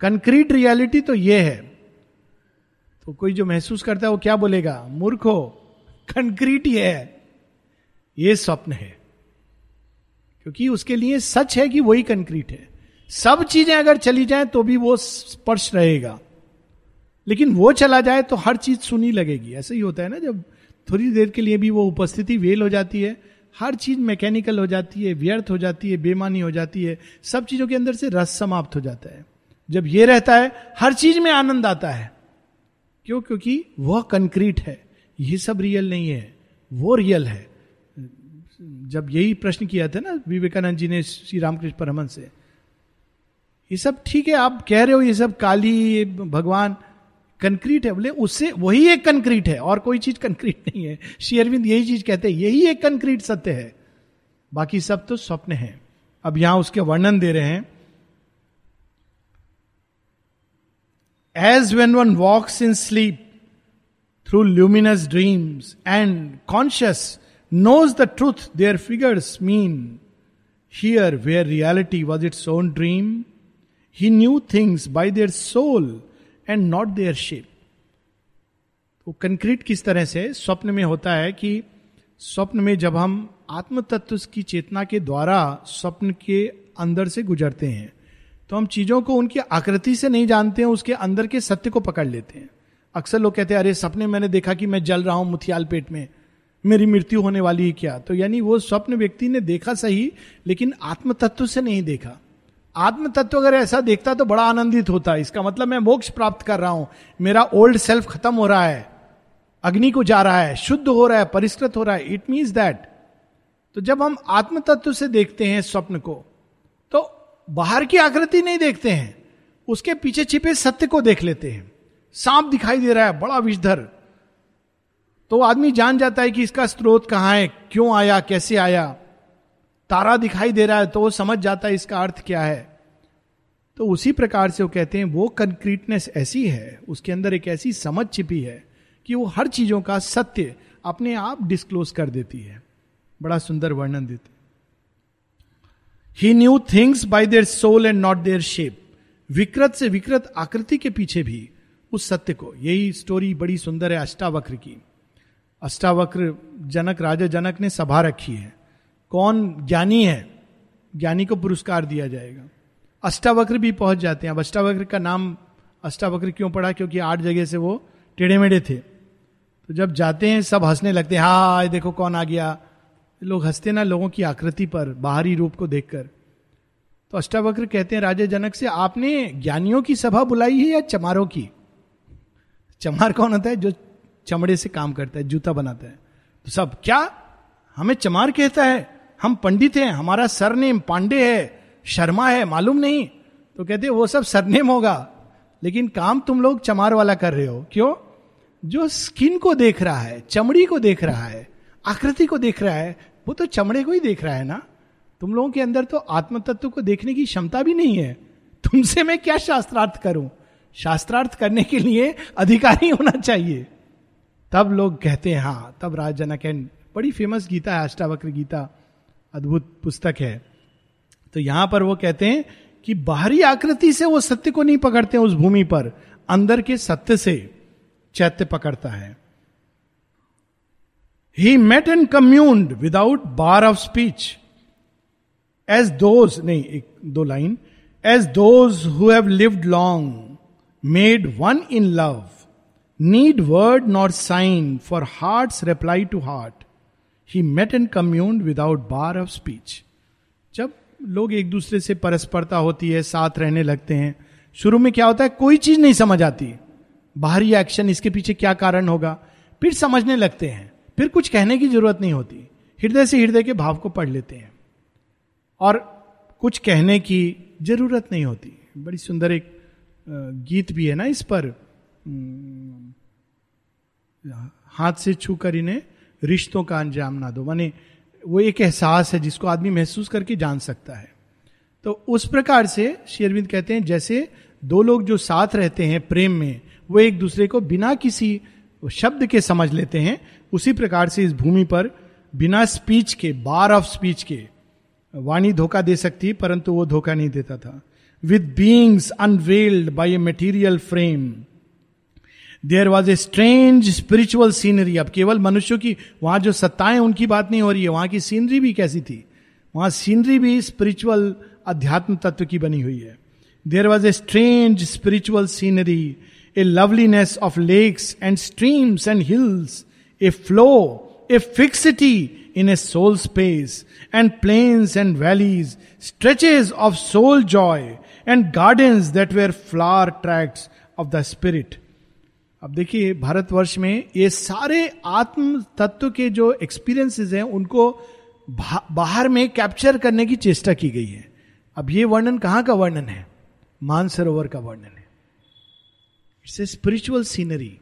कंक्रीट रियलिटी तो ये है। तो कोई जो महसूस करता है, वो क्या बोलेगा? मूर्ख हो कंक्रीट ये है, ये स्वप्न है। क्योंकि उसके लिए सच है कि वही कंक्रीट है। सब चीज़ें अगर चली जाए तो भी वो स्पर्श रहेगा। लेकिन वो चला जाए तो हर चीज़ सुनी लगेगी। ऐसा ही होता है ना, जब थोड़ी देर के लिए भी वो उपस्थिति वेल हो जाती है, हर चीज़ मैकेनिकल हो जाती है, व्यर्थ हो जाती है, बेमानी हो जाती है, सब चीज़ों के अंदर से रस समाप्त हो जाता है। जब ये रहता है, हर चीज़ में आनंद आता है। क्यों? क्योंकि वह कंक्रीट है। ये सब रियल नहीं है। वो रियल है। जब यही प्रश्न किया था ना विवेकानंद जी ने श्री रामकृष्ण परमन से ये सब ठीक है, आप कह रहे हो ये सब काली भगवान कंक्रीट है, बोले उससे वही एक कंक्रीट है, और कोई चीज़ कंक्रीट नहीं है। श्री अरविंद यही चीज़ कहते हैं, यही एक कंक्रीट सत्य है। बाकी सब तो स्वप्न है। अब यहाँ उसके वर्णन दे रहे हैं। As when one walks in sleep through luminous dreams and conscious knows the truth their figures mean here where reality was its own dream he knew things by their soul and not their shape तो concrete किस तरह से स्वप्न में होता है कि स्वप्न में जब हम आत्म तत्व की चेतना के द्वारा स्वप्न के अंदर से गुजरते हैं तो हम चीज़ों को उनकी आकृति से नहीं जानते हैं, उसके अंदर के सत्य को पकड़ लेते हैं। अक्सर लोग कहते हैं, अरे, सपने मैंने देखा कि मैं जल रहा हूँ मुथियाल पेट में, मेरी मृत्यु होने वाली है क्या? तो यानी वो स्वप्न व्यक्ति ने देखा सही, लेकिन आत्म तत्व से नहीं देखा। आत्म तत्व अगर ऐसा देखता तो बड़ा आनंदित होता। है इसका मतलब मैं मोक्ष प्राप्त कर रहा हूँ। मेरा ओल्ड सेल्फ खत्म हो रहा है। अग्नि को जा रहा है। शुद्ध हो रहा है, परिष्कृत हो रहा है। इट मीन्स दैट तो जब हम आत्म तत्व से देखते हैं स्वप्न को तो बाहर की आकृति नहीं देखते हैं। उसके पीछे छिपे सत्य को देख लेते हैं। सांप दिखाई दे रहा है, बड़ा विषधर। तो आदमी जान जाता है कि इसका स्रोत कहाँ है, क्यों आया, कैसे आया। तारा दिखाई दे रहा है तो वो समझ जाता है इसका अर्थ क्या है। तो उसी प्रकार से वो कहते हैं, वो कंक्रीटनेस ऐसी है, उसके अंदर एक ऐसी समझ छिपी है कि वो हर चीज़ों का सत्य अपने आप डिस्क्लोज कर देती है। बड़ा सुंदर वर्णन देते ही। Knew things by their soul and not their shape विकृत से विकृत आकृति के पीछे भी उस सत्य को। यही स्टोरी बड़ी सुंदर है अष्टावक्र की। अष्टावक्र जनक, राजा जनक ने सभा रखी है। कौन ज्ञानी है? ज्ञानी को पुरस्कार दिया जाएगा। अष्टावक्र भी पहुँच जाते हैं। अब अष्टावक्र का नाम अष्टावक्र क्यों पड़ा? क्योंकि आठ जगह से वो टेढ़े मेढ़े थे। तो जब जाते हैं, सब हंसने लगते हैं, हा देखो कौन आ गया। लोग हँसते ना लोगों की आकृति पर, बाहरी रूप को देखकर। तो अष्टावक्र कहते हैं, राजा जनक से आपने ज्ञानियों की सभा बुलाई है या चमारों की? चमार कौन होता है? जो चमड़े से काम करता है, जूता बनाता है। तो सब, क्या? हमें चमार कहता है? हम पंडित हैं, हमारा सरनेम पांडे है, शर्मा है, मालूम नहीं। तो कहते वो सब सरनेम होगा। लेकिन काम तुम लोग चमार वाला कर रहे हो। क्यों? जो स्किन को देख रहा है, चमड़ी को देख रहा है, आकृति को देख रहा है, वो तो चमड़े को ही देख रहा है ना? तुम लोगों के अंदर तो आत्म तत्व को देखने की क्षमता भी नहीं है। तुमसे मैं क्या शास्त्रार्थ करूँ? शास्त्रार्थ करने के लिए अधिकारी होना चाहिए। तब लोग कहते हैं हाँ तब राज जनक बड़ी फ़ेमस गीता है, अष्टावक्र गीता। अद्भुत पुस्तक है। तो यहाँ पर वो कहते हैं कि बाहरी आकृति से वो सत्य को नहीं पकड़ते उस भूमि पर। अंदर के सत्य से चैत्य पकड़ता है। He met and communed without bar of speech as those नहीं, एक, दो line. As those who have lived long made one in love need word not sign for heart reply to heart he met and commune without bar of speech जब लोग एक दूसरे से परस्परता होती है, साथ रहने लगते हैं, शुरू में क्या होता है? कोई चीज़ नहीं समझ आती। बाहरी एक्शन इसके पीछे क्या कारण होगा? फिर समझने लगते हैं। फिर कुछ कहने की ज़रूरत नहीं होती। हृदय से हृदय के भाव को पढ़ लेते हैं। और कुछ कहने की ज़रूरत नहीं होती। बड़ी सुंदर एक गीत भी है ना इस पर। हाथ से छू कर इन्हें रिश्तों का अंजाम ना दो। माने वो एक एहसास है जिसको आदमी महसूस करके जान सकता है। तो उस प्रकार से शेरविंद कहते हैं, जैसे दो लोग जो साथ रहते हैं प्रेम में, वो एक दूसरे को बिना किसी शब्द के समझ लेते हैं। उसी प्रकार से इस भूमि पर बिना स्पीच के बार ऑफ़ स्पीच के, वाणी धोखा दे सकती, परंतु वो धोखा नहीं देता था। With beings unveiled by a material frame there was a strange spiritual scenery अब केवल मनुष्यों की, वहाँ जो सत्ताएँ उनकी बात नहीं हो रही है। वहाँ की सीनरी भी कैसी थी? वहाँ सीनरी भी स्पिरिचुअल अध्यात्म तत्व की बनी हुई है। There was a strange spiritual scenery a loveliness of lakes and streams and hills a flow a fixity in a soul space and plains and valleys stretches of soul joy and garden that were flower tract of the spirit अब देखिए, भारतवर्ष में ये सारे आत्म तत्व के जो experiences हैं, उनको बाहर में कैप्चर करने की चेष्टा की गई है। अब ये वर्णन कहाँ का वर्णन है? मानसरोवर का वर्णन है। इट्स ए स्पिरिचुअल सीनरी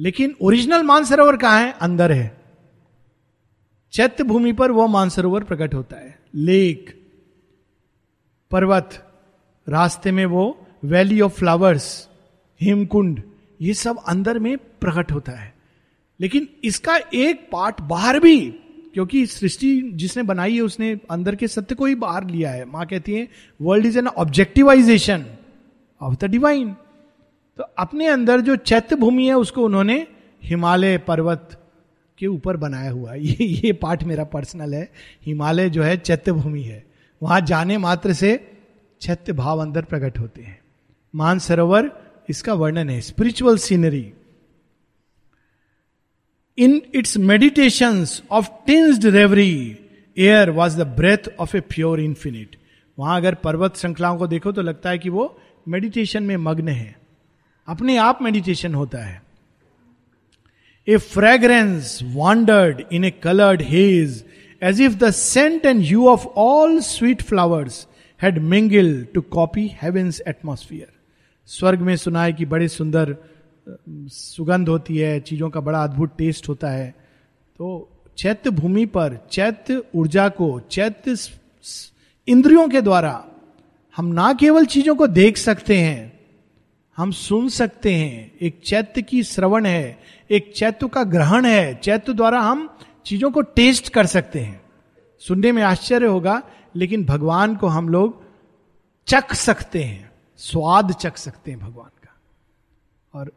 लेकिन ओरिजिनल मानसरोवर कहाँ है? अंदर है। चैत्य भूमि पर वह मानसरोवर प्रकट होता है। लेक पर्वत, रास्ते में वो वैली ऑफ़ फ्लावर्स हिमकुंड। ये सब अंदर में प्रकट होता है। लेकिन इसका एक पार्ट बाहर भी, क्योंकि सृष्टि जिसने बनाई है, उसने अंदर के सत्य को ही बाहर लिया है। माँ कहती है world is an objectivization of the divine तो अपने अंदर जो चैत्य भूमि है, उसको उन्होंने हिमालय पर्वत के ऊपर बनाया हुआ ये ये पार्ट मेरा पर्सनल है। हिमालय जो है, चैत्य भूमि है। वहाँ जाने मात्र से चैत्य भाव अंदर प्रकट होते हैं। मान सरोवर इसका वर्णन है spiritual scenery in its meditation of tinged reverie air was the breath of a pure infinite वहाँ अगर पर्वत श्रृंखलाओं को देखो तो लगता है कि वो मेडिटेशन में मग्न है। अपने आप मेडिटेशन होता है। A fragrance wandered in a coloured haze as if the scent and hue of all sweet flowers had mingle to copy heaven's atmosphere स्वर्ग में सुना है कि बड़े सुंदर सुगंध होती है, चीज़ों का बड़ा अद्भुत टेस्ट होता है। तो चैत्य भूमि पर, चैत्य ऊर्जा को, चैत्य इंद्रियों के द्वारा हम ना केवल चीज़ों को देख सकते हैं, हम सुन सकते हैं। एक चैत्य की श्रवण है, एक चैत्य का ग्रहण है, चैत्य द्वारा हम चीज़ों को टेस्ट कर सकते हैं। सुनने में आश्चर्य होगा, लेकिन भगवान को हम लोग चख सकते हैं। स्वाद चख सकते हैं भगवान का। और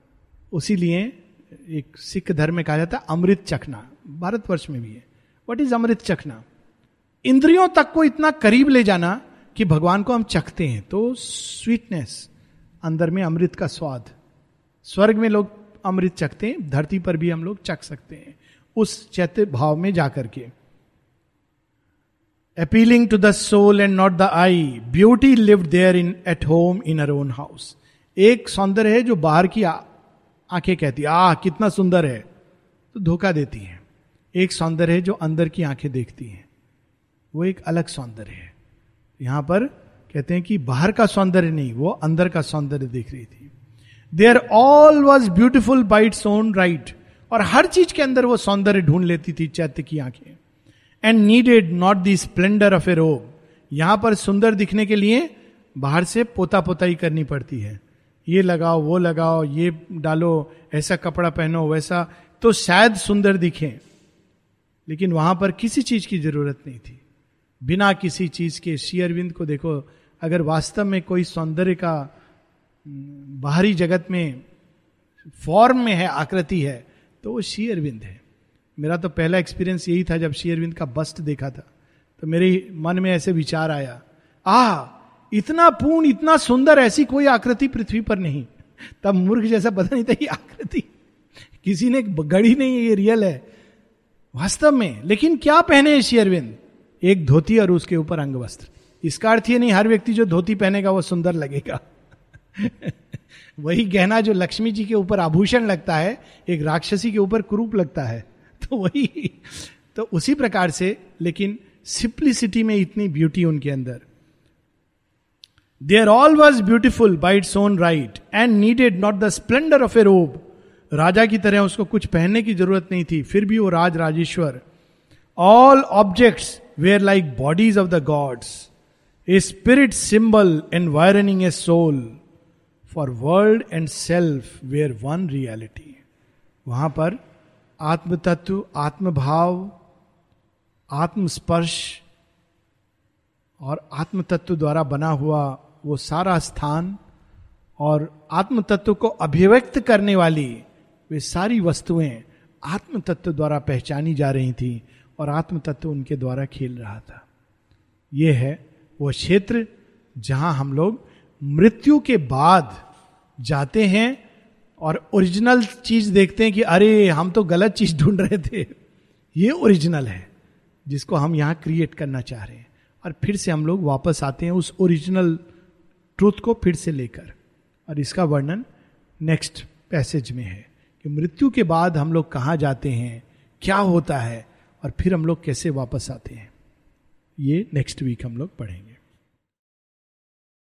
उसी लिए एक सिख धर्म में कहा जाता है अमृत चखना। भारतवर्ष में भी है। वट इज़ अमृत चखना? इंद्रियों तक को इतना करीब ले जाना कि भगवान को हम चखते हैं। तो स्वीटनेस अंदर में अमृत का स्वाद। स्वर्ग में लोग अमृत चखते हैं, धरती पर भी हम लोग चख सकते हैं। उस चैत्य भाव में जाकर के। Appealing to the soul and not the eye beauty live there in at home in her own house एक सौंदर्य है जो बाहर की आँखें कहती आह, कितना सुंदर है। तो धोखा देती है। एक सौंदर्य है जो अंदर की आँखें देखती हैं। वो एक अलग सौंदर्य है। यहाँ पर कहते हैं कि बाहर का सौंदर्य नहीं, वो अंदर का सौंदर्य देख रही थी। There all was beautiful by its own right और हर चीज़ के अंदर वो सौंदर्य ढूंढ लेती थी चैत्य की आँखें। And needed not the splendour of a robe यहाँ पर सुंदर दिखने के लिए बाहर से पोता पोताई करनी पड़ती है। ये लगाओ, वो लगाओ, ये डालो, ऐसा कपड़ा पहनो, वैसा तो शायद सुंदर दिखे। लेकिन वहाँ पर किसी चीज़ की ज़रूरत नहीं थी। बिना किसी चीज़ के शेयरविंद को देखो, अगर वास्तव में कोई सौंदर्य का, बाहरी जगत में फॉर्म में है, आकृति है तो वो शेयरविंद है। मेरा तो पहला एक्सपीरियंस यही था जब शेयरविंद का बस्ट देखा था। तो मेरे मन में ऐसे विचार आया आ इतना पूर्ण, इतना सुंदर, ऐसी कोई आकृति पृथ्वी पर नहीं। तब मूर्ख जैसा पता नहीं था ये आकृति, किसी ने गढ़ी नहीं, ये रियल है, वास्तव में। लेकिन क्या पहने शेयरविंद एक धोती और उसके ऊपर अंग वस्त्र। इसका अर्थ ये नहीं, हर व्यक्ति जो धोती पहनेगा वो सुंदर लगेगा। वही गहना जो लक्ष्मी जी के ऊपर आभूषण लगता है, एक राक्षसी के ऊपर कुरूप लगता है। तो वही तो उसी प्रकार से, लेकिन सिंप्लिसिटी में इतनी ब्यूटी उनके अंदर। There all was beautiful by its own right and needed not the splendour of a robe राजा की तरह उसको कुछ पहनने की ज़रूरत नहीं थी, फिर भी वो Raj Rajeshwar. All objects were like bodies of the gods a spirit symbol environing a soul for world and self were one reality वहाँ पर आत्म तत्व आत्म भाव आत्म स्पर्श और आत्म तत्व द्वारा बना हुआ वो सारा स्थान और आत्म तत्व को अभिव्यक्त करने वाली वे सारी वस्तुएँ आत्म तत्व द्वारा पहचानी जा रही थी और आत्म तत्व उनके द्वारा खेल रहा था। यह है वो क्षेत्र जहाँ हम लोग मृत्यु के बाद जाते हैं और ओरिजिनल चीज़ देखते हैं कि अरे, हम तो गलत चीज़ ढूंढ रहे थे। ये ओरिजिनल है, जिसको हम यहाँ क्रिएट करना चाह रहे हैं। और फिर से हम लोग वापस आते हैं उस ओरिजिनल ट्रूथ को फिर से लेकर। और इसका वर्णन नेक्स्ट पैसेज में है कि मृत्यु के बाद हम लोग कहाँ जाते हैं, क्या होता है, और फिर हम लोग कैसे वापस आते हैं। ये नेक्स्ट वीक हम लोग पढ़ेंगे।